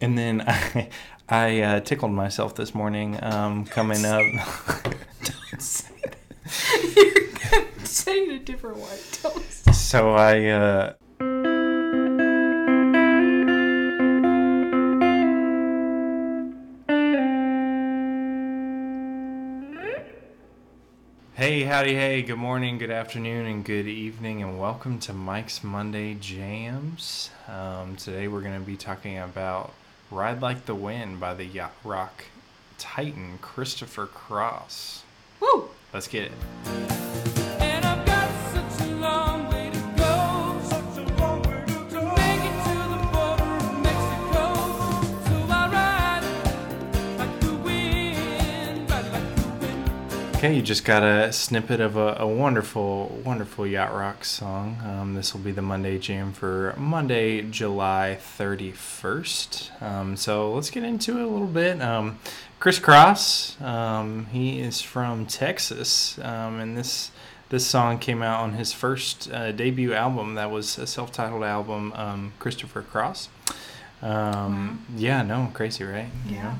And then I, I uh, tickled myself this morning um, coming up. don't say it a different way. Don't say- so I. Uh, Hey, howdy, hey, good morning, good afternoon, and good evening, and welcome to Mike's Monday Jams. Um, today we're going to be talking about Ride Like the Wind by the Yacht Rock Titan Christopher Cross. Woo! Let's get it. Okay, you just got a snippet of a, a wonderful, wonderful Yacht Rock song. Um, this will be the Monday Jam for Monday, July 31st. Um, so let's get into it a little bit. Um, Chris Cross, um, he is from Texas, um, and this this song came out on his first uh, debut album. That was a self-titled album, um, Christopher Cross. Um, Yeah, no, crazy, right? You Yeah.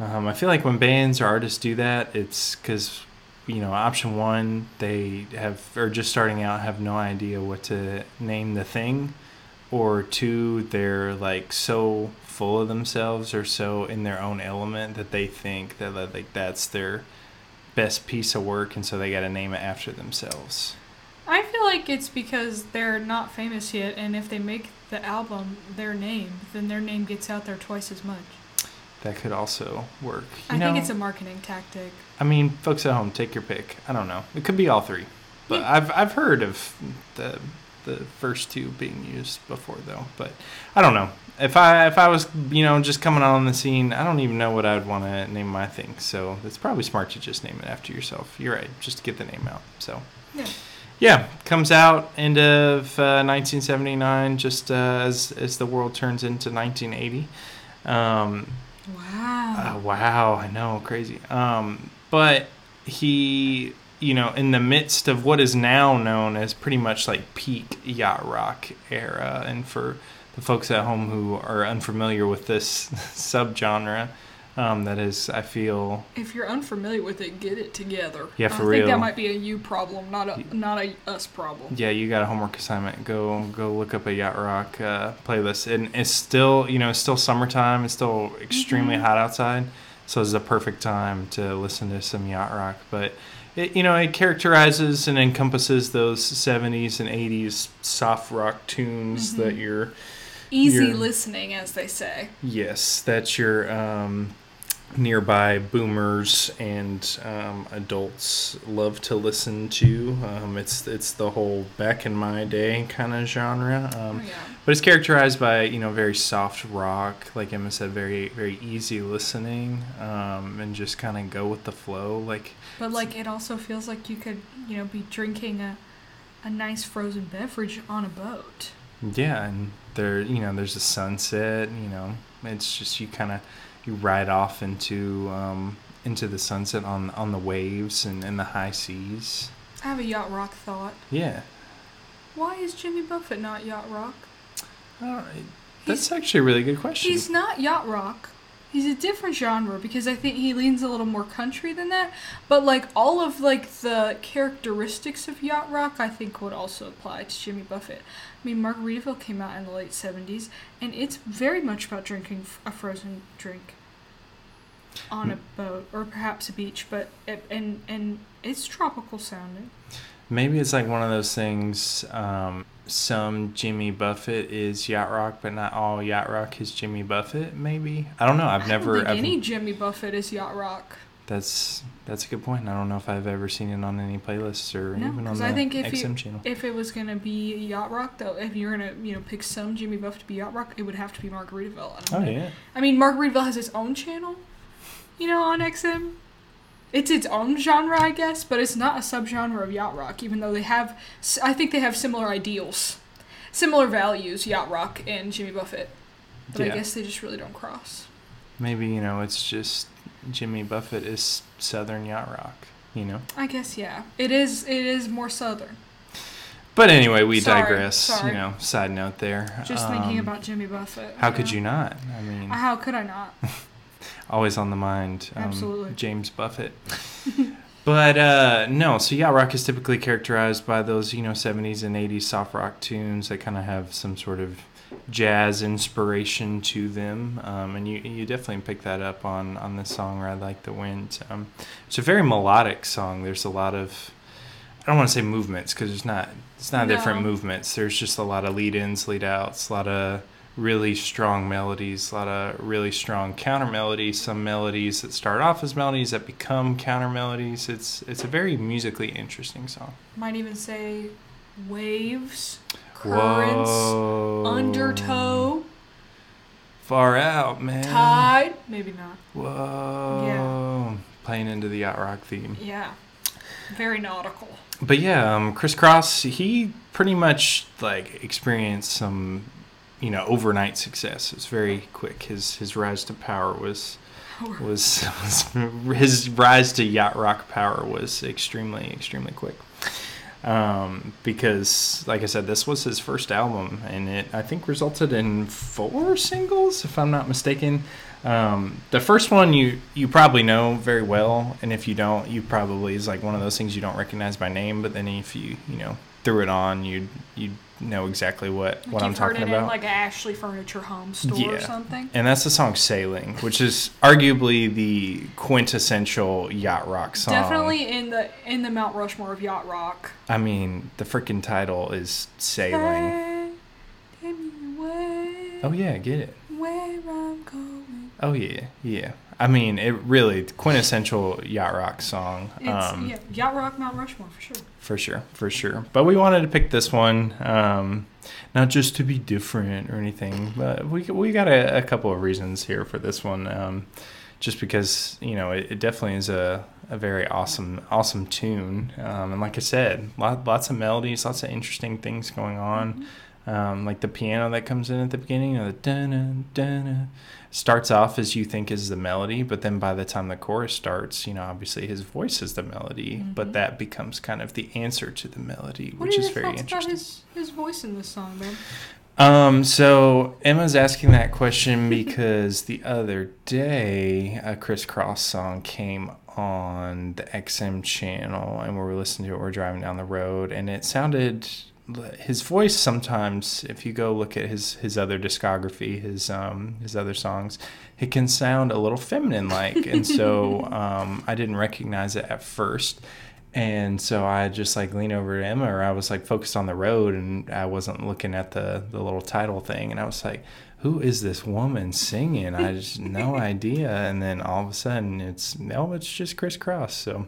Um, I feel like when bands or artists do that, it's because you know option one they have are just starting out have no idea what to name the thing, or two they're like so full of themselves or so in their own element that they think that that, like that's their best piece of work, and so they got to name it after themselves. I feel like it's because they're not famous yet, and if they make the album their name, then their name gets out there twice as much. That could also work. You I know, think it's a marketing tactic. I mean, folks at home, take your pick. I don't know. It could be all three, but Yeah. I've I've heard of the the first two being used before though. But I don't know. If I if I was you know just coming on the scene, I don't even know what I would want to name my thing. So it's probably smart to just name it after yourself. You're right, just to get the name out. So Yeah. yeah, comes out end of uh, 1979, just uh, as as the world turns into 1980. Um, Wow. uh, wow, I know, crazy. Um, but he, you know, in the midst of what is now known as pretty much like peak yacht rock era, and for the folks at home who are unfamiliar with this subgenre, um, that is, I feel, if you're unfamiliar with it, get it together. Yeah, for I for think that might be a you problem, not a not a us problem. yeah, you got a homework assignment. Go go look up a yacht rock uh, playlist, and it's still, you know, it's still summertime. It's still extremely hot outside, so it's a perfect time to listen to some yacht rock. But it, you know, it characterizes and encompasses those '70s and '80s soft rock tunes that you're, Easy You're- listening, as they say. yes, that's your um, nearby boomers and um, adults love to listen to. Um, it's it's the whole back in my day kind of genre. Um, oh, yeah. But it's characterized by you know very soft rock, like Emma said, very very easy listening, um, and just kind of go with the flow. Like But like, it also feels like you could, you know, be drinking a a nice frozen beverage on a boat. yeah, and there you know there's a sunset. You know, it's just you kind of you ride off into um, into the sunset on on the waves and, and the high seas. I have a yacht rock thought. Yeah, Why is Jimmy Buffett not yacht rock? All right. that's actually a really good question. He's not yacht rock. He's a different genre because I think he leans a little more country than that. But like all of like the characteristics of yacht rock, I think would also apply to Jimmy Buffett. I mean, Margaritaville came out in the late '70s, and it's very much about drinking a frozen drink on a boat or perhaps a beach. But it, and and it's tropical sounding. Maybe it's like one of those things. Um, some Jimmy Buffett is yacht rock, but not all yacht rock is Jimmy Buffett. Maybe I don't know. I've never. don't think I've, any Jimmy Buffett is yacht rock. That's that's a good point. I don't know if I've ever seen it on any playlists or No, even on the I think if XM you, channel. if it was gonna be yacht rock, though, if you're gonna you know pick some Jimmy Buffett to be yacht rock, it would have to be Margaritaville. I don't Oh know. yeah. I mean, Margaritaville has its own channel, you know, on XM. It's its own genre, I guess, but it's not a subgenre of yacht rock. Even though they have, I think they have similar ideals, similar values, yacht rock and Jimmy Buffett. But Yeah. I guess they just really don't cross. Maybe you know it's just Jimmy Buffett is Southern yacht rock. You know. I guess yeah, it is. It is more southern. But anyway, we Sorry, digress. sorry. You know, side note there. Just thinking Um, about Jimmy Buffett. How could you not? I mean, How could I not? always on the mind. Um, Absolutely. James Buffett. but uh, no, so yeah, rock is typically characterized by those you know 70s and 80s soft rock tunes that kind of have some sort of jazz inspiration to them, um, and you you definitely pick that up on on this song. Ride like the wind. Um, it's a very melodic song. There's a lot of I don't want to say movements because there's not it's not different movements. There's just a lot of lead ins, lead outs, a lot of really strong melodies, a lot of really strong counter melodies, some melodies that start off as melodies that become counter melodies. It's it's a very musically interesting song. Might even say waves, currents, Whoa. undertow, Far out, man. tide. Maybe not. Whoa. Yeah. Playing into the yacht rock theme. Yeah. Very nautical. But yeah, um, Chris Cross, he pretty much like experienced some, you know, overnight success. It was very quick. His his rise to power was was, was his rise to yacht rock power was extremely extremely quick. Um, because like I said, this was his first album, and it I think resulted in four singles, if I'm not mistaken. Um, the first one you you probably know very well, and if you don't, you probably is like one of those things you don't recognize by name. But then if you you know threw it on, you'd you know exactly what Like what I'm talking about. in like Ashley Furniture Home store or something. And that's the song Sailing, which is arguably the quintessential yacht rock song. Definitely in the in the Mount Rushmore of yacht rock. I mean, the freaking title is Sailing. Hey, Oh, yeah, get it. where I'm going. Oh, yeah, yeah. I mean, it really, quintessential yacht rock song. It's um, yeah, yacht rock Mount Rushmore for sure. For sure, for sure. But we wanted to pick this one, um, not just to be different or anything, but we we got a, a couple of reasons here for this one. Um, just because you know it, it definitely is a, a very awesome awesome tune, um, and like I said, lot, lots of melodies, lots of interesting things going on. Um, like the piano that comes in at the beginning, you know, the dun starts off as you think is the melody, but then by the time the chorus starts, you know, obviously his voice is the melody, but that becomes kind of the answer to the melody, Mm-hmm. What which are is very thoughts about interesting. his his voice in this song, man? Um, so Emma's asking that question because the other day a Chris Cross song came on the XM channel and we were listening to it. We're driving down the road and it sounded his voice sometimes if you go look at his his other discography his um his other songs it can sound a little feminine like and so um i didn't recognize it at first and so I just like leaned over to Emma, or I was like focused on the road, and I wasn't looking at the the little title thing, and I was like, "Who is this woman singing?" I just no idea, and then all of a sudden it's no, it's just Chris Cross. So,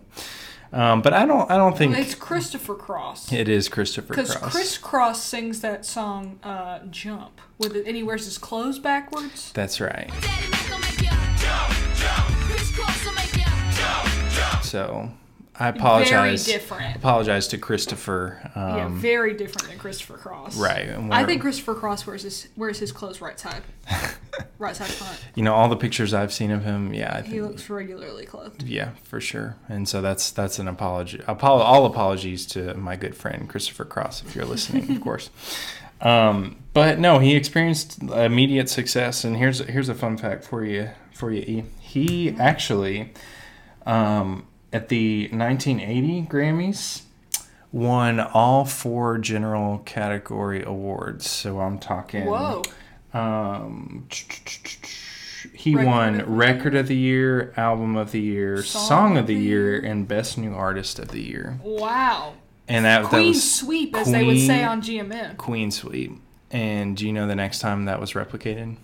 um, but I don't I don't think It's Christopher Cross. it is Christopher Because Cross. Chris Cross sings that song uh, "Jump" with it, and he wears his clothes backwards. That's right. Daddy make ya jump, jump. Crisscross 'em make ya So I apologize. Very different. Apologize to Christopher. Um, yeah, very different than Christopher Cross. Right. I think Christopher Cross wears his wears his clothes right side, right side front. you know all the pictures I've seen of him. Yeah, I think He looks regularly clothed. Yeah, for sure. And so that's that's an apology. Apolo- all apologies to my good friend Christopher Cross, if you're listening, of course. Um, but no, he experienced immediate success, and here's here's a fun fact for you for you. E. He actually, um, at the 1980 Grammys, won all four general category awards. So I'm talking. Whoa. Um, he Record won of Record of the Year, Album of the Year, Song, of the Year, and Best New Artist of the Year. Wow. And that, that Queen was sweep, as they would say on GMM. Queen Sweep. And do you know the next time that was replicated?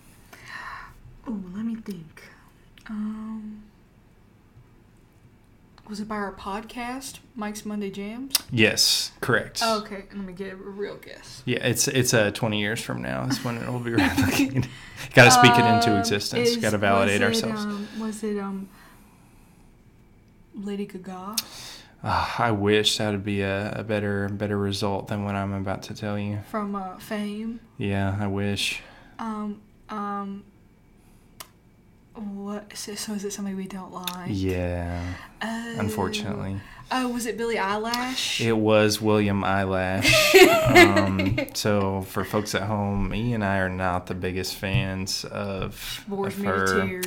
Oh, let me think. Um, was it by our podcast, Mike's Monday Jams? Yes, correct. Oh, okay, let me get a real guess. Yeah, it's it's uh, 20 years from now is when it will be replicated. Got to speak it into Um, existence. is- Got to validate it, ourselves. um, was it um, Lady Gaga? Ah, I wish that would be a, a better better result than what I'm about to tell you. from uh, Fame. Yeah, I wish. Um, um, what? So, so is it somebody we don't like? Yeah, Oh. unfortunately. Oh, was it Billie Eyelash? It was William Eyelash. um, so for folks at home, me and I are not the biggest fans of, Bores of me to her.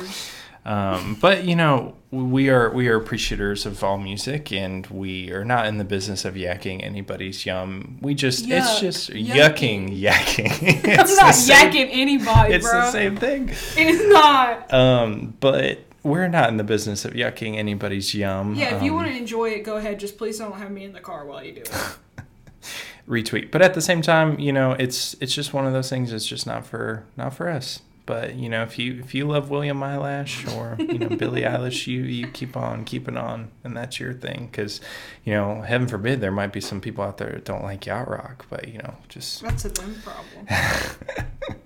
Um, but you know, we are we are appreciators of all music, and we are not in the business of yakking anybody's yum. We just it's just Yucking. yucking, yakking. I'm it's not same- yakking anybody, It's bro. the same thing. It's not. Um, but we're not in the business of yucking anybody's yum. Yeah, if you Um, want to enjoy it, go ahead. Just please don't have me in the car while you do it. retweet. But at the same time, you know, it's it's just one of those things. It's just not for not for us. But you know, if you if you love William Eyelash or you know Billie Eilish, you you keep on keeping on, and that's your thing. Because you know, heaven forbid, there might be some people out there that don't like yacht rock. But you know, just That's a them problem.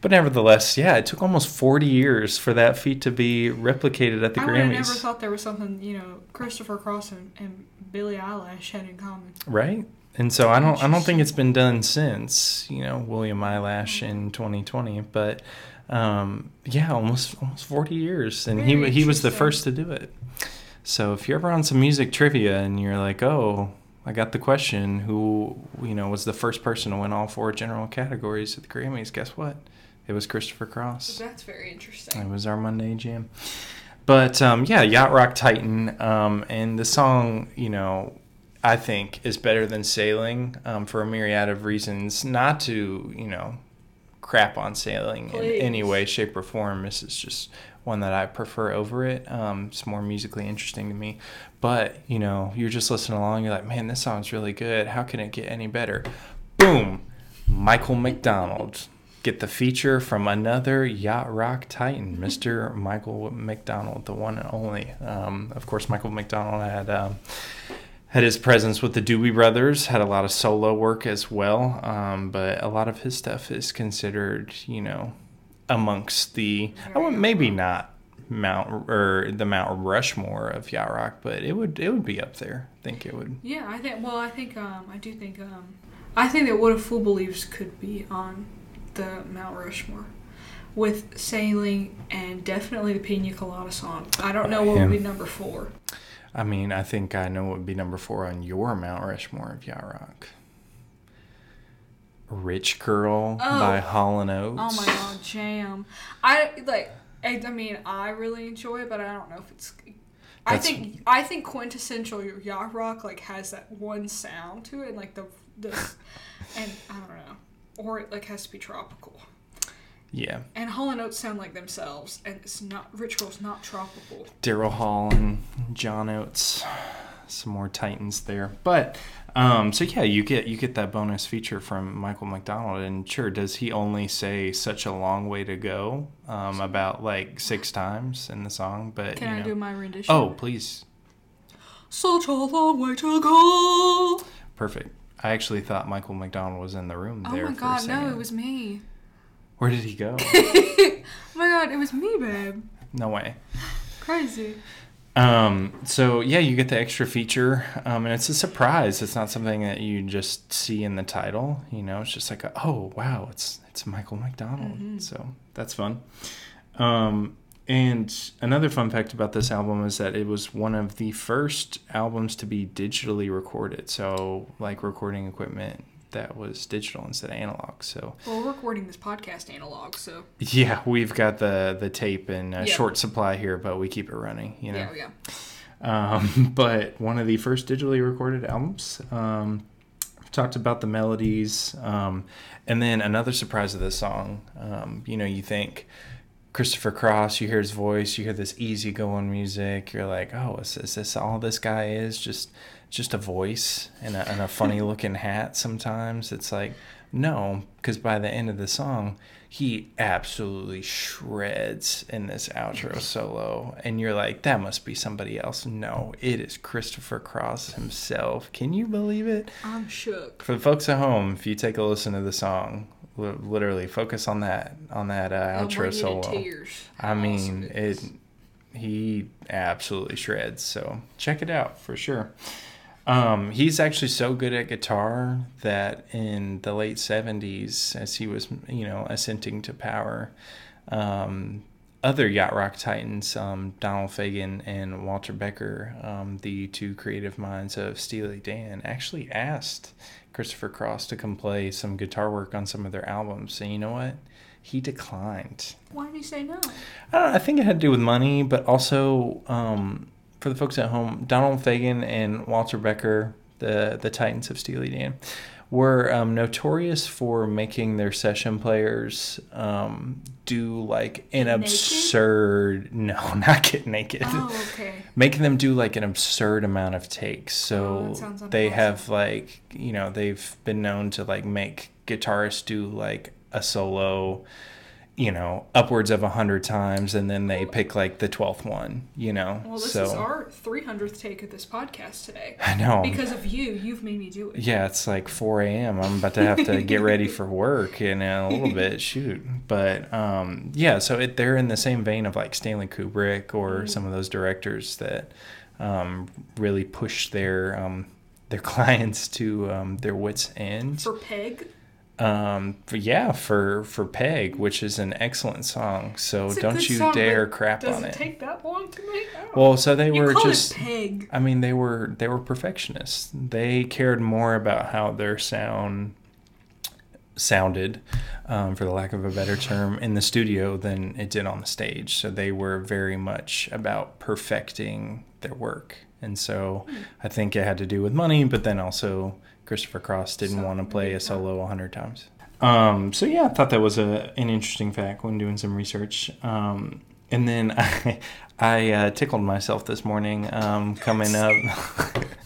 but nevertheless, yeah, it took almost forty years for that feat to be replicated at the Grammys. I never thought there was something you know Christopher Cross and, and Billie Eilish had in common. right? And so I don't I don't think it's been done since you know William Eyelash in 2020, but um, yeah, almost almost 40 years, and he Very he was the first to do it. So if you're ever on some music trivia and you're like, oh, I got the question, who you know was the first person to win all four general categories at the Grammys? Guess what? It was Christopher Cross. That's very interesting. It was our Monday jam. But um, yeah, Yacht Rock Titan, um, and the song, you know, I think is better than Sailing um, for a myriad of reasons. Not to, you know, crap on Sailing in any way, shape, or form. This is just one that I prefer over it. Um, it's more musically interesting to me. But, you know, you're just listening along, you're like, man, this sounds really good. How can it get any better? Boom! Michael McDonald. Get the feature from another Yacht Rock Titan, Mr. Michael McDonald, the one and only. Um, of course, Michael McDonald had um, had his presence with the Doobie Brothers, had a lot of solo work as well. Um, but a lot of his stuff is considered, you know, amongst the I would maybe not Mount or the Mount Rushmore of Yacht Rock, but it would it would be up there. I think it would. Yeah, I think. Well, I think. Um, I do think. Um, I think that what a fool believes could be on the Mount Rushmore, with sailing and definitely the Pina Colada song. I don't know what Yeah. would be number four. I mean, I think I know what would be number four on your Mount Rushmore of Yacht Rock. Rich Girl Oh. by Hall and Oates. Oh my god, jam! I like. I, I mean, I really enjoy it, but I don't know if it's. I That's- think I think quintessential yacht rock like has that one sound to it, like the the, and I don't know, or it like has to be tropical. Yeah, And Hall and Oates sound like themselves, and it's not Girl's not tropical. Daryl Hall and John Oates. Some more Titans there, but um, so yeah, you get you get that bonus feature from Michael McDonald, and sure, does he only say "such a long way to go" um, about like six times in the song? But Can you I know. do my rendition? Oh, please, such a long way to go. perfect. I actually thought Michael McDonald was in the room Oh there. my for a god, no, it was me. Where did he go? Oh my god, it was me, babe. no way. Crazy. Um, so yeah, you get the extra feature, um, and it's a surprise. It's not something that you just see in the title. You know, it's just like, a, oh wow, it's it's Michael McDonald. So that's fun. Um, and another fun fact about this album is that it was one of the first albums to be digitally recorded. So like recording equipment that was digital instead of analog. So Well, we're recording this podcast analog, so yeah, we've got the the tape in a Yeah. short supply here, but we keep it running. You know. yeah, yeah. um, but one of the first digitally recorded albums. Um, talked about the melodies, um, and then another surprise of this song. Um, you know, you think Christopher Cross, you hear his voice, you hear this easygoing music. You're like, oh, is, is this all this guy is? Just just a voice and a, and a funny looking hat. Sometimes it's like, no, because by the end of the song, he absolutely shreds in this outro solo, and you're like, that must be somebody else. No, it is Christopher Cross himself. Can you believe it? I'm shook. For the folks at home, if you take a listen to the song, li- literally focus on that on that uh, outro solo. I mean, awesome it. He absolutely shreds. So check it out for sure. Um, he's actually so good at guitar that in the late '70s, as he was, you know, ascending to power, um, other yacht rock titans, um, Donald Fagen and Walter Becker, um, the two creative minds of Steely Dan, actually asked Christopher Cross to come play some guitar work on some of their albums. And you know what? He declined. Why did he say no? I, know, I think it had to do with money, but also um, for the folks at home, Donald Fagen and Walter Becker, the the Titans of Steely Dan, were um, notorious for making their session players um, do like an naked? absurd. No, not get naked. Oh, okay. Making them do like an absurd amount of takes. Oh, So sounds they have like you know they've been known to like make guitarists do like a solo you know, upwards of a hundred times, and then they pick like the twelfth one. You know, Well, this so is our 300th take of this podcast today. I know Because of you, you've made me do it. Yeah, it's like 4 a.m. I'm about to have to get ready for work in a little bit. Shoot, but um, yeah, so it, they're in the same vein of like Stanley Kubrick or Mm. some of those directors that um, really push their um, their clients to um, their wits' end. For Peg, Um, yeah, for for Peg, which is an excellent song. So don't you song, dare crap on it. it. take that long to make? Well, so they you were just. Peg. I mean, they were they were perfectionists. They cared more about how their sound sounded, um, for the lack of a better term, in the studio than it did on the stage. So they were very much about perfecting their work, and so I think it had to do with money, but then also Christopher Cross didn't So, want to play a solo a hundred times. Um, so yeah, I thought that was a an interesting fact when doing some research. Um, and then I, I uh, tickled myself this morning um, coming up.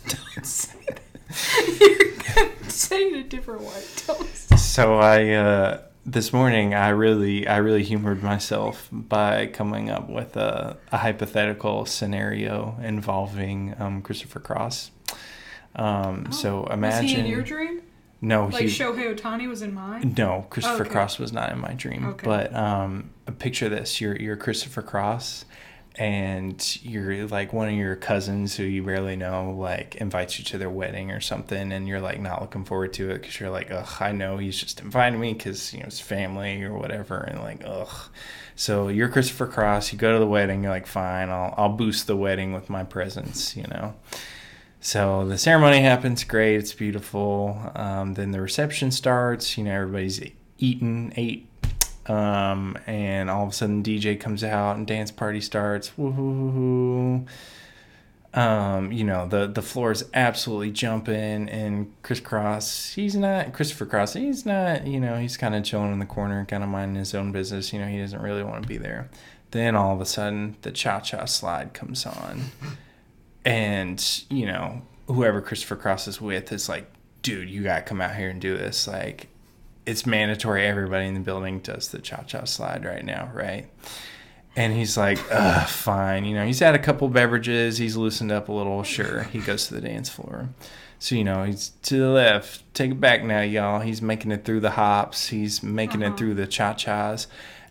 Don't say that. Say it a different way. Don't say- so I uh, this morning I really I really humored myself by coming up with a, a hypothetical scenario involving um, Christopher Cross. Um, so Was imagine he in your dream? no Like he Shohei Ohtani was in mine? No, Christopher Okay. Cross was not in my dream. Okay. But um, picture this: you're you're Christopher Cross, and you're like one of your cousins who you barely know, like invites you to their wedding or something, and you're like not looking forward to it because you're like, ugh, I know he's just inviting me because you know it's family or whatever, and like, ugh. So you're Christopher Cross. You go to the wedding. You're like, fine, I'll I'll boost the wedding with my presence, you know. So the ceremony happens, great, it's beautiful. Um, then the reception starts. You know, everybody's eating, ate, um, and all of a sudden DJ comes out and dance party starts. Woohoo! Um, you know the the floor is absolutely jumping, and Chris Cross, he's not Christopher Cross. He's not. You know, he's kind of chilling in the corner, kind of minding his own business. You know, he doesn't really want to be there. Then all of a sudden, the cha cha slide comes on and you know whoever christopher cross is with is like dude you gotta come out here and do this. Like it's mandatory everybody in the building does the cha-cha slide right now right? And he's like Ugh, fine. You know he's had a couple beverages. He's loosened up a little. Sure he goes to the dance floor. So you know he's to the left. Take it back now y'all. He's making it through the hops. He's making Uh-huh. it through the cha-chas.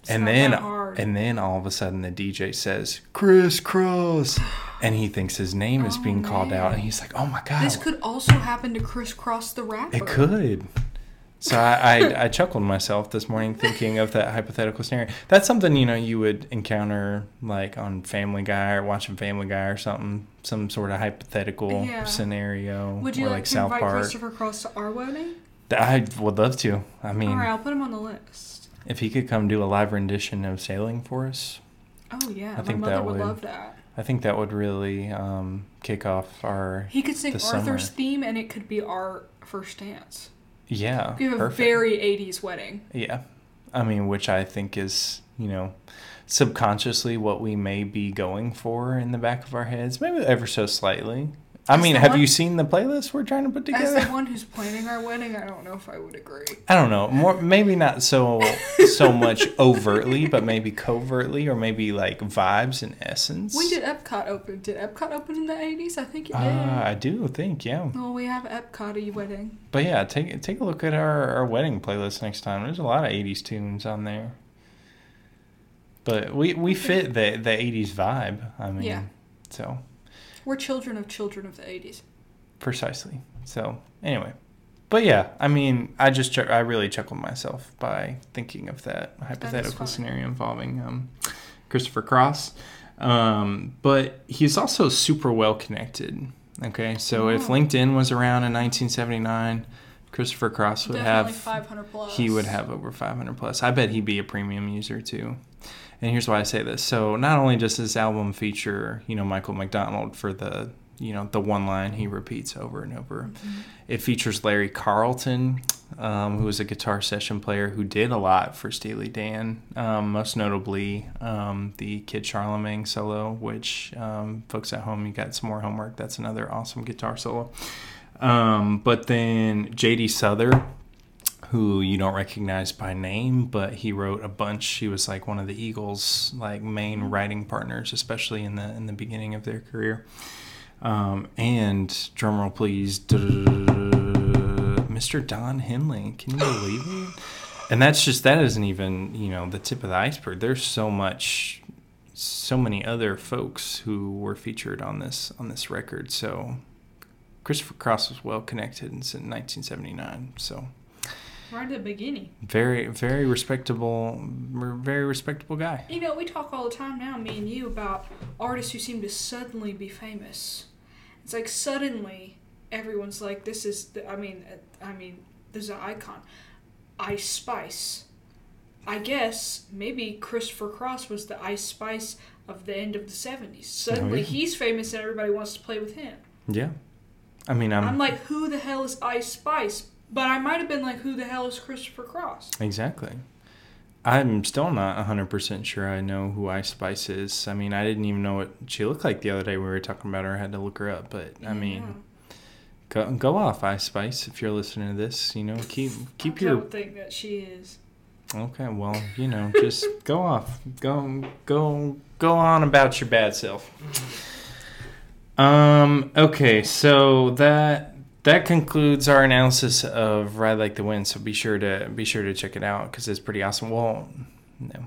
And then and then all of a sudden the DJ says Chris Cross and he thinks his name is Oh, being called out and he's like oh my god This could also happen to crisscross the rapper. it could so I, I I chuckled myself this morning thinking of that hypothetical scenario that's something you know you would encounter like on Family Guy or watching Family Guy or something some sort of hypothetical Yeah. scenario Would you or like, like to South invite Park Christopher Cross to our wedding? I would love to I mean All right, I'll put him on the list. if he could come do a live rendition of Sailing for us Oh yeah, I my think mother that would would- love that. I think that would really um, kick off our He could sing the Arthur's summer. theme, and it could be our first dance. yeah We have a very '80s wedding. yeah I mean which I think is you know subconsciously what we may be going for in the back of our heads maybe ever so slightly I mean have one- you seen the playlist we're trying to put together? As the one who's planning our wedding, I don't know if I would agree. I don't know more maybe not so so much overtly but maybe covertly or maybe like vibes and essence When did Epcot open? Did Epcot open in the '80s? I think it did. uh, I do think yeah well, we have Epcot wedding. But yeah, take take a look at our, our wedding playlist next time. There's a lot of '80s tunes on there. But we we fit the the '80s vibe. I mean, Yeah. so We're children of children of the '80s. precisely. So anyway, but yeah, I mean, I just ch- I really chuckled myself by thinking of that hypothetical fine. scenario involving um, Christopher Cross. Um, but he's also super well connected. Okay, so if Oh. LinkedIn was around in 1979, Christopher Cross would Definitely have 500 plus. he would have over 500 plus. I bet he'd be a premium user too. And here's why I say this. So not only does this album feature, you know, Michael McDonald for the, you know, the one line he repeats over and over. It features Larry Carlton, um, who was a guitar session player who did a lot for Steely Dan, um, most notably um, the Kid Charlemagne solo, which um, folks at home, you got some more homework. That's another awesome guitar solo. Um, but then J.D. Souther, who you don't recognize by name, but he wrote a bunch. He was like one of the Eagles' like main writing partners, especially in the in the beginning of their career. Um, and drumroll please, Mr. Don Henley. Can you believe it? And that's just that isn't even you know the tip of the iceberg. There's so much, so many other folks who were featured on this on this record. So Christopher Cross was well connected since 1979. So right at the beginning. very very respectable very respectable guy You know, we talk all the time now, me and you, about artists who seem to suddenly be famous. It's like suddenly everyone's like, "This is," the, I mean, uh, I mean, this is an icon. Ice Spice. I guess maybe Christopher Cross was the Ice Spice of the end of the seventies. Suddenly yeah. he's famous and everybody wants to play with him. yeah i mean i'm, I'm like, who the hell is Ice Spice? But I might have been like, who the hell is Christopher Cross? exactly i'm still not 100% sure i know who ice spice is i mean i didn't even know what she looked like the other day when we were talking about her i had to look her up but i mean go, go off ice spice if you're listening to this you know keep keep I your don't think that she is. okay well you know just go off go go go on about your bad self um okay so that that concludes our analysis of ride like the wind so be sure to be sure to check it out because it's pretty awesome well no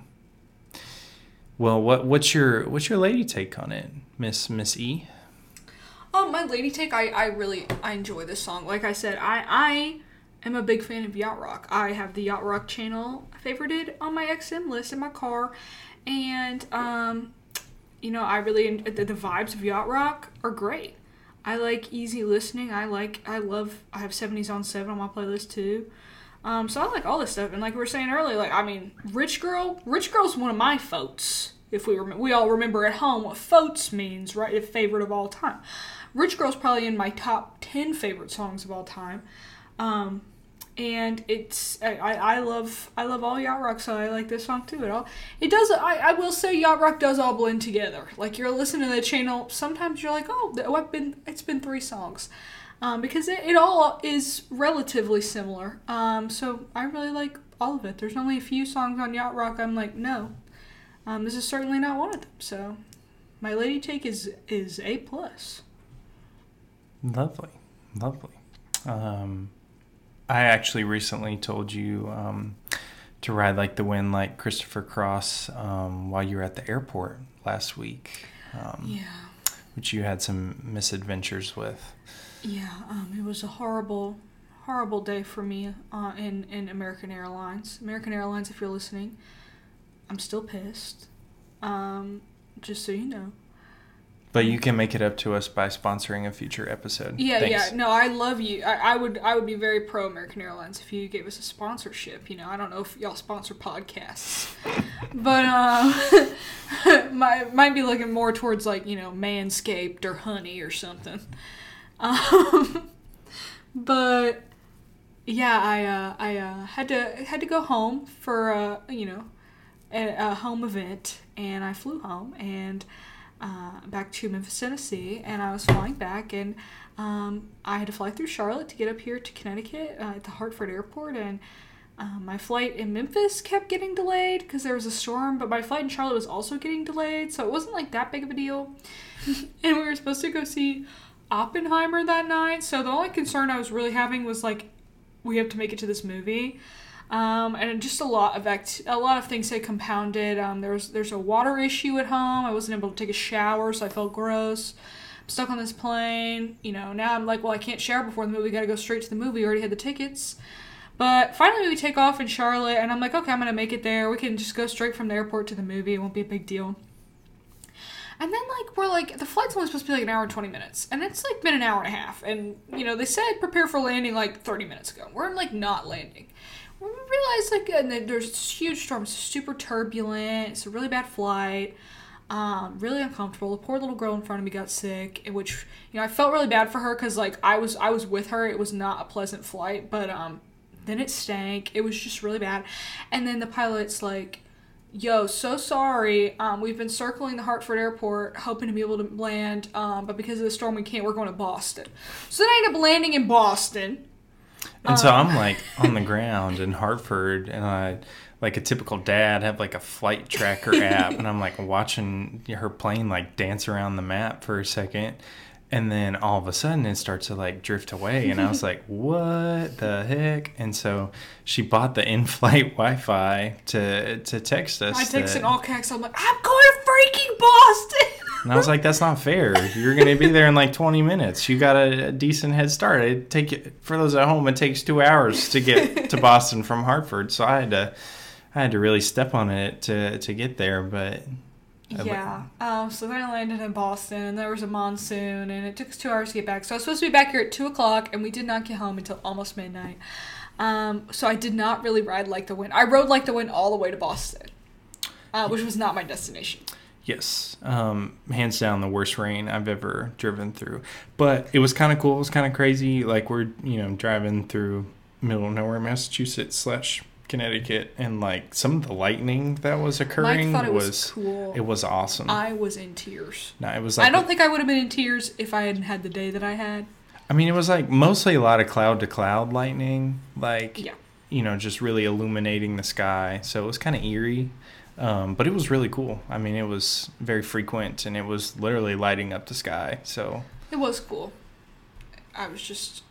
well what what's your what's your lady take on it miss miss e Oh, my lady take, I, I really I enjoy this song. Like I said, I I am a big fan of yacht rock. I have the yacht rock channel favorited on my XM list in my car, and um, you know I really the, the vibes of yacht rock are great. I like easy listening. I like I love I have 70s on 7 on my playlist too. Um, so I like all this stuff, and like we were saying earlier, like I mean, Rich Girl, Rich Girl's one of my fautes. If we rem- we all remember at home what fautes means, right? A favorite of all time. Rich Girl's probably in my top ten favorite songs of all time. Um, and it's I, I love I love all yacht rock, so I like this song too. It all it does I, I will say yacht rock does all blend together. Like you're listening to the channel, sometimes you're like, oh, I've been it's been three songs, um, because it, it all is relatively similar. Um, so I really like all of it. There's only a few songs on yacht rock I'm like, no, um, this is certainly not one of them. So my lady take is is a plus. Lovely, lovely. Um, I actually recently told you um, to ride like the wind, like Christopher Cross, um, while you were at the airport last week, um, Yeah. which you had some misadventures with. Yeah, um, it was a horrible, horrible day for me uh, in in American Airlines. American Airlines, if you're listening, I'm still pissed. Um, just so you know. But you can make it up to us by sponsoring a future episode. Yeah, Thanks. yeah. No, I love you. I, I would I would be very pro American Airlines if you gave us a sponsorship. You know, I don't know if y'all sponsor podcasts, but uh, might might be looking more towards like you know Manscaped or Honey or something. Um, but yeah, I uh, I uh, had to had to go home for uh, you know a, a home event, and I flew home and uh, back to Memphis, Tennessee, and I was flying back, and um, I had to fly through Charlotte to get up here to Connecticut uh, at the Hartford Airport, and um, my flight in Memphis kept getting delayed because there was a storm, but my flight in Charlotte was also getting delayed, so it wasn't like that big of a deal. and we were supposed to go see Oppenheimer that night, so the only concern I was really having was like, we have to make it to this movie. Um, and just a lot of act- a lot of things had compounded. Um, there's there's a water issue at home. I wasn't able to take a shower, so I felt gross. I'm stuck on this plane. You know, now I'm like, well, I can't shower before the movie. Got to go straight to the movie. Already had the tickets. But finally, we take off in Charlotte, and I'm like, okay, I'm gonna make it there. We can just go straight from the airport to the movie. It won't be a big deal. And then like we're like the flight's only supposed to be like an hour and twenty minutes, and it's like been an hour and a half. And you know they said prepare for landing like thirty minutes ago. We're like not landing. Realize like and then there's huge storm, it's super turbulent. It's a really bad flight. Um, really uncomfortable. The poor little girl in front of me got sick, which you know I felt really bad for her because like I was I was with her. It was not a pleasant flight, but um, then it stank. It was just really bad. And then the pilot's like, "Yo, so sorry. Um, we've been circling the Hartford airport, hoping to be able to land. Um, but because of the storm, we can't. We're going to Boston. So then I end up landing in Boston. And so oh. I'm like on the ground in Hartford, and I, like a typical dad, have like a flight tracker app, and I'm like watching her plane like dance around the map for a second, and then all of a sudden it starts to like drift away, and I was like, "What the heck?" And so she bought the in-flight Wi-Fi to to text us. I text that- in all caps. I'm like, I'm going to freaking Boston. And I was like, "That's not fair. You're gonna be there in like 20 minutes. You got a, a decent head start. It take for those at home. It takes two hours to get to Boston from Hartford. So I had to, I had to really step on it to to get there. But Yeah. Um, so then I landed in Boston, and there was a monsoon, and it took us two hours to get back. So I was supposed to be back here at two o'clock, and we did not get home until almost midnight. Um, so I did not really ride like the wind. I rode like the wind all the way to Boston, uh, which was not my destination. Yes, um, hands down the worst rain I've ever driven through. But it was kind of cool. It was kind of crazy. Like we're you know driving through middle of nowhere, Massachusetts slash Connecticut, and like some of the lightning that was occurring was, was cool. it was awesome. I was in tears. no, it was like I don't think I would have been in tears if I hadn't had the day that I had. I mean, it was like mostly a lot of cloud to cloud lightning, like Yeah. you know, just really illuminating the sky. So it was kind of eerie, um, but it was really cool. I mean, it was very frequent, and it was literally lighting up the sky. So, It was cool. I was just.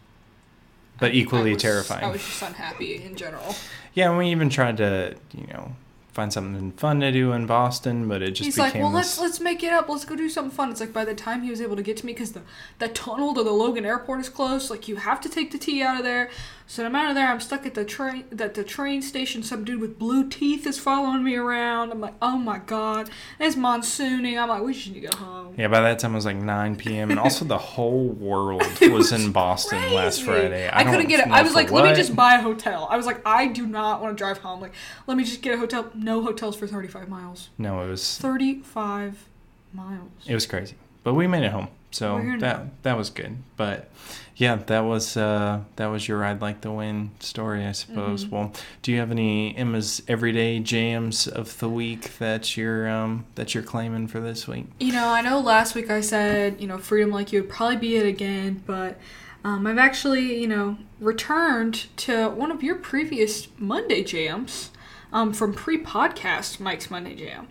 but equally I was- terrifying. I was just unhappy in general. yeah, and we even tried to, you know, find something fun to do in Boston, but it just He's became like, well, this. let's let's make it up. Let's go do something fun. It's like by the time he was able to get to me, because the the tunnel to the Logan Airport is closed. Like you have to take the T out of there. So I'm out of there. I'm stuck at the train. That the train station. Some dude with blue teeth is following me around. I'm like, oh my god. It's monsooning. I'm like, we just need to go home. yeah, by that time it was like 9 p.m. and also the whole world was in Boston last Friday. I, couldn't get it. I was like, let me just buy a hotel. I was like, I do not want to drive home. Like, let me just get a hotel. No hotels for 35 miles. No, it was 35 miles. It was crazy, but we made it home, so that now. that was good. But yeah, that was uh, that was your ride like the wind story, I suppose. Mhm. Well, do you have any Emma's everyday jams of the week that you're um, that you're claiming for this week? You know, I know last week I said, you know, freedom like you would probably be it again, but um, I've actually, you know, returned to one of your previous Monday jams um, from pre podcast Mike's Monday Jam.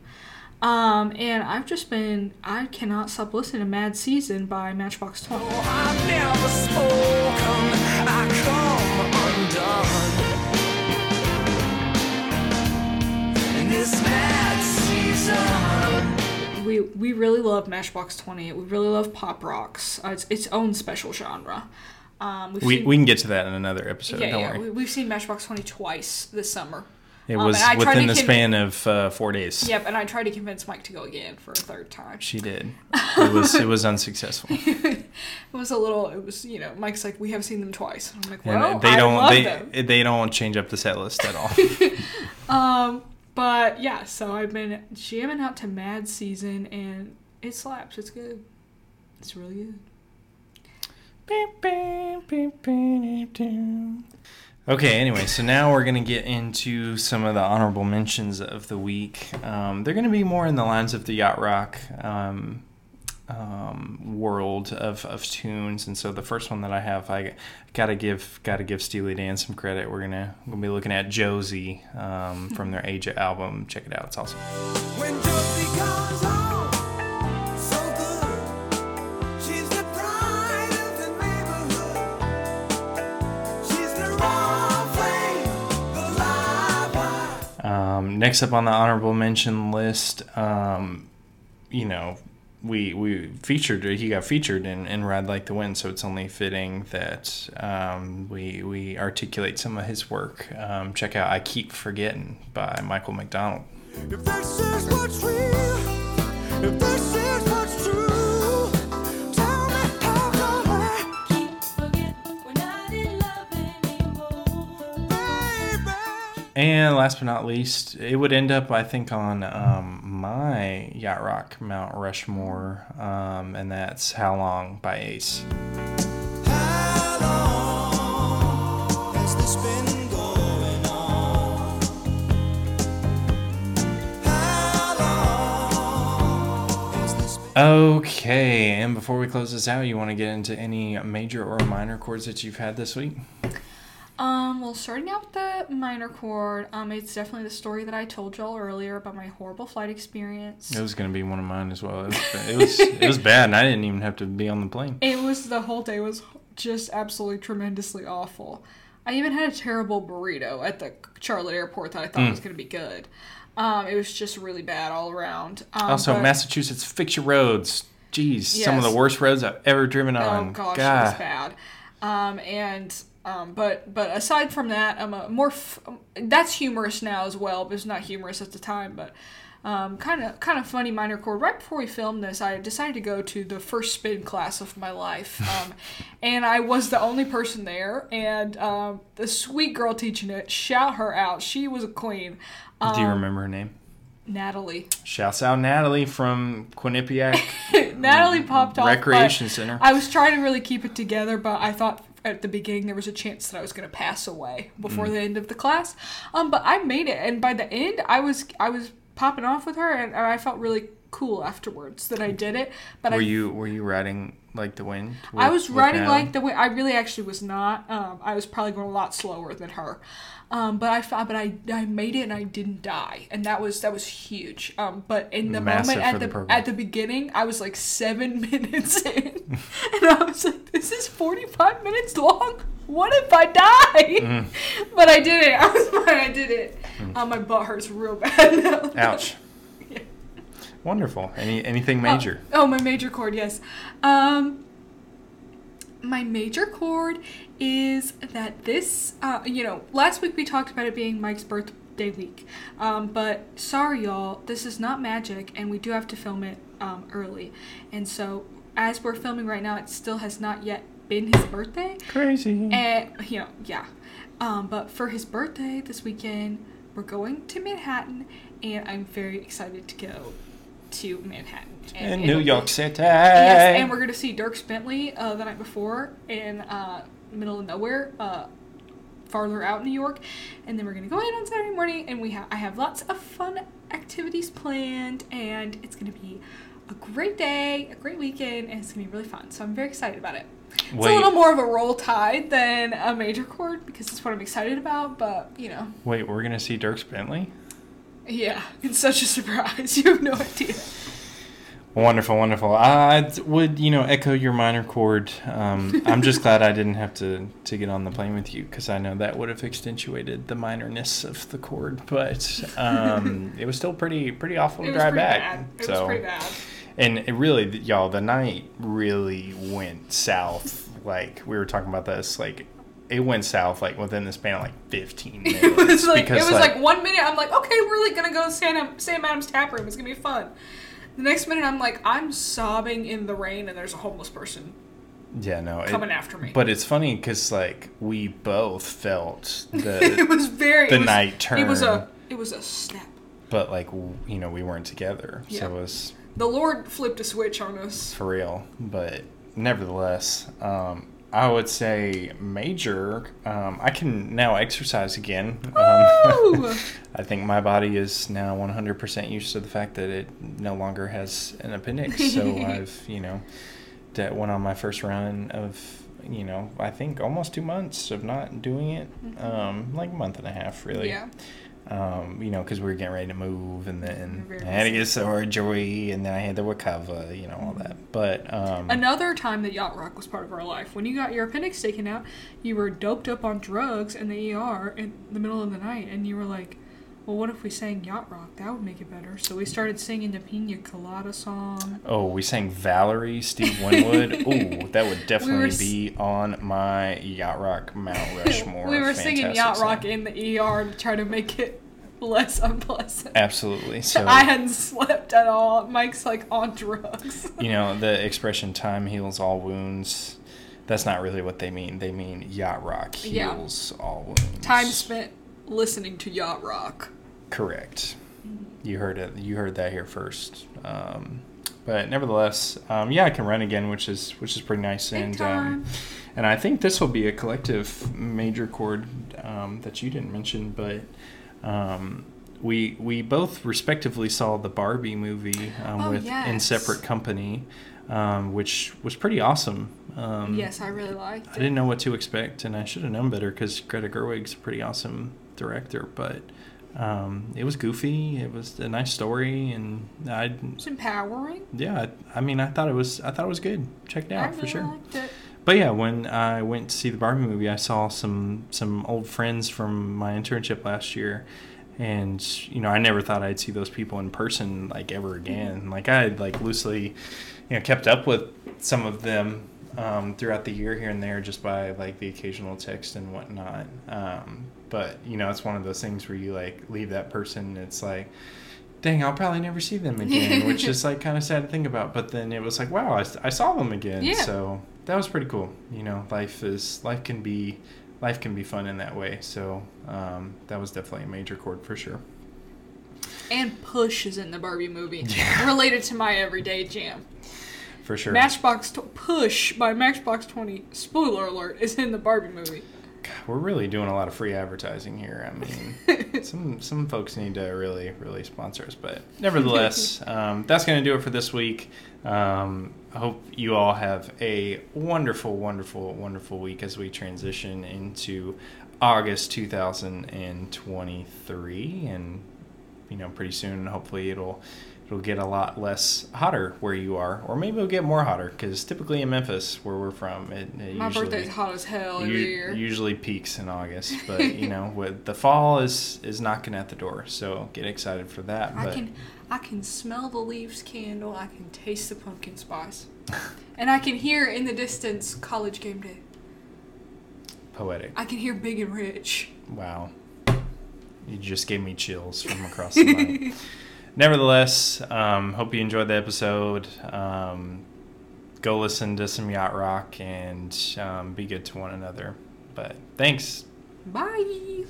Um, and I've just been, I cannot stop listening to Mad Season by Matchbox 20. I've never spoken, I come undone. This mad season. We, we really love Matchbox 20. We really love pop rocks. Uh, it's its own special genre. Um, we've We, seen- we can get to that in another episode. yeah, don't yeah. worry. We, we've seen Matchbox 20 twice this summer. It um, was and within the con- span of uh, four days. Yep, and I tried to convince Mike to go again for a third time. She did. It was it was unsuccessful. It was a little. It was you know. Mike's like, we have seen them twice. I'm like, And well, they I don't love they them. they don't change up the set list at all. Um, but yeah, so I've been jamming out to Mad Season, and it slaps. It's good. It's really good. Okay, anyway, so now we're going to get into some of the honorable mentions of the week. Um, they're going to be more in the lines of the Yacht Rock um, um, world of, of tunes. And so the first one that I have, I gotta give gotta give Steely Dan some credit. We're gonna gonna be looking at Josie um, from their Aja album. Check it out; it's awesome. Um, next up on the honorable mention list, um, you know, we we featured he got featured in, in Ride Like the Wind, so it's only fitting that um, we we articulate some of his work. Um, check out "I Keep Forgetting" by Michael McDonald. And last but not least, it would end up, I think, on um, my Yacht Rock Mount Rushmore, um, and that's "How Long" by Ace. Okay, and before we close this out, you want to get into any major or minor chords that you've had this week? Um, well, starting out with the minor chord, um, it's definitely the story that I told y'all earlier about my horrible flight experience. It was going to be one of mine as well. It was, it was it was bad, and I didn't even have to be on the plane. It was the whole day was just absolutely tremendously awful. I even had a terrible burrito at the Charlotte airport that I thought was going to be good. Um, it was just really bad all around. Um, Also, but- Massachusetts, fix your roads. Jeez, some of the worst roads I've ever driven on. Oh gosh, God. it was bad. Um, and um, but but aside from that, I'm a more f- that's humorous now as well, but it's not humorous at the time. But kind of kind of funny minor chord. Right before we filmed this, I decided to go to the first spin class of my life, um, and I was the only person there. And um, the sweet girl teaching it, shout her out. She was a queen. Do Um, you remember her name? Natalie. Shouts out Natalie from Quinnipiac Natalie popped off. Recreation Center. I was trying to really keep it together, but I thought at the beginning there was a chance that I was going to pass away before Mm. the end of the class. Um, but I made it, and by the end, I was I was popping off with her, and, and I felt really cool afterwards that I did it. But Were I you were you riding like the wind? I was riding like the wind. I really actually was not. Um, I was probably going a lot slower than her. Um, but I but I, I made it and I didn't die and that was that was huge. Um, but in the Massive moment at the the, at the beginning, I was like seven minutes in, and I was like, "This is forty five minutes long. What if I die?" Mm. But I did it. I was fine. I did it. Um, my butt hurts real bad now. Ouch. Wonderful. Any anything major? Oh, oh, my major chord, yes. Um, my major chord is that this, uh, you know, last week we talked about it being Mike's birthday week. Um, but sorry, y'all, this is not magic, and we do have to film it um, early. And so, as we're filming right now, it still has not yet been his birthday. Crazy. And you know, yeah. Um, but for his birthday this weekend, we're going to Manhattan, and I'm very excited to go to Manhattan. And in New York City. Yes, and we're gonna see Dirk Bentley uh, the night before in uh, middle of nowhere, uh, farther out in New York, and then we're gonna go in on Saturday morning, and we have I have lots of fun activities planned, and it's gonna be a great day, a great weekend, and it's gonna be really fun. So I'm very excited about it. It's Wait. a little more of a roll tide than a major chord because it's what I'm excited about, but you know, Wait, we're gonna see Dierks Bentley. Yeah, it's such a surprise. You have no idea. Wonderful, wonderful. I would, you know, echo your minor chord. Um, I'm just glad I didn't have to, to get on the plane with you because I know that would have accentuated the minorness of the chord. But um, it was still pretty pretty awful to It was drive pretty back. bad. It so, was pretty bad. and it really, y'all, the night really went south. Like we were talking about this, like it went south like within the span of like 15 minutes. It was like because, it was like, one minute I'm like, okay, we're like gonna go to Sam, Sam Adams tap room. It's gonna be fun. The next minute I'm like, I'm sobbing in the rain and there's a homeless person yeah, no, it- coming after me. But it's funny because like we both felt it was very the it was, night It was a it was a snap. but like w- you know we weren't together, Yeah. so it was The Lord flipped a switch on us. for real. But nevertheless, um, I would say major. Um, I can now exercise again. Um, I think my body is now 100% used to the fact that it no longer has an appendix. So I've, you know, that went on my first run of, you know, I think almost two months of not doing it. Um, like a month and a half, really. Yeah. Um, you know, because we were getting ready to move, and then I had to get surgery, and then I had to recover, you know, all that. But um, Another time that yacht rock was part of our life. When you got your appendix taken out, you were doped up on drugs in the ER in the middle of the night, and you were like, well, what if we sang Yacht Rock? That would make it better. So we started singing the Pina Colada song. Oh, we sang Valerie, Steve Winwood. Ooh, that would definitely s- be on my Yacht Rock Mount Rushmore. we were singing Yacht song. Rock in the ER to try to make it less unpleasant. Absolutely. So I hadn't slept at all. Mike's like on drugs. you know the expression "time heals all wounds." That's not really what they mean. They mean yacht rock Yeah. heals all wounds. Time spent listening to Yacht Rock. Correct. You heard it. You heard that here first. Um, but nevertheless, um, yeah, I can run again, which is which is pretty nice. Big and um, and I think this will be a collective major chord um, that you didn't mention, but um, we we both respectively saw the Barbie movie um, Oh, with in separate company, um, which was pretty awesome. Um, yes, I really liked it. I it. didn't know what to expect, and I should have known better because Greta Gerwig's a pretty awesome director. But um, it was goofy. It was a nice story, and I, It's empowering. yeah, I, I mean, I thought it was, I thought it was good. Check it I out really for sure. liked it. But yeah, when I went to see the Barbie movie, I saw some some old friends from my internship last year, and you know, I never thought I'd see those people in person like ever again. Like I had like loosely, you know, kept up with some of them um, throughout the year here and there just by like the occasional text and whatnot. Um, but you know, it's one of those things where you like leave that person. It's like. Dang, I'll probably never see them again, which is like kind of sad to think about. But then it was like, wow, I, I saw them again. Yeah. So that was pretty cool. You know, life is life can be life can be fun in that way. So um, that was definitely a major chord for sure. And Push is in the Barbie movie. Yeah. Related to my everyday jam. For sure. Matchbox to- Push by Matchbox 20, spoiler alert, is in the Barbie movie. God, we're really doing a lot of free advertising here. I mean, some some folks need to really really sponsor us, but nevertheless, um, that's going to do it for this week. Um, I hope you all have a wonderful, wonderful, wonderful week as we transition into August 2023, and you know, pretty soon, hopefully, it'll it'll get a lot less hotter where you are, or maybe it'll get more hotter because typically in Memphis, where we're from, it, it My usually birthday's hot as hell every u- year. usually peaks in August, but you know, with the fall is is knocking at the door, so get excited for that. I But can I can smell the leaves candle. I can taste the pumpkin spice, and I can hear in the distance college game day. poetic. I can hear Big and Rich. Wow, you just gave me chills from across the line. Nevertheless, um, hope you enjoyed the episode. Um, go listen to some yacht rock and um, be good to one another. But thanks. Bye.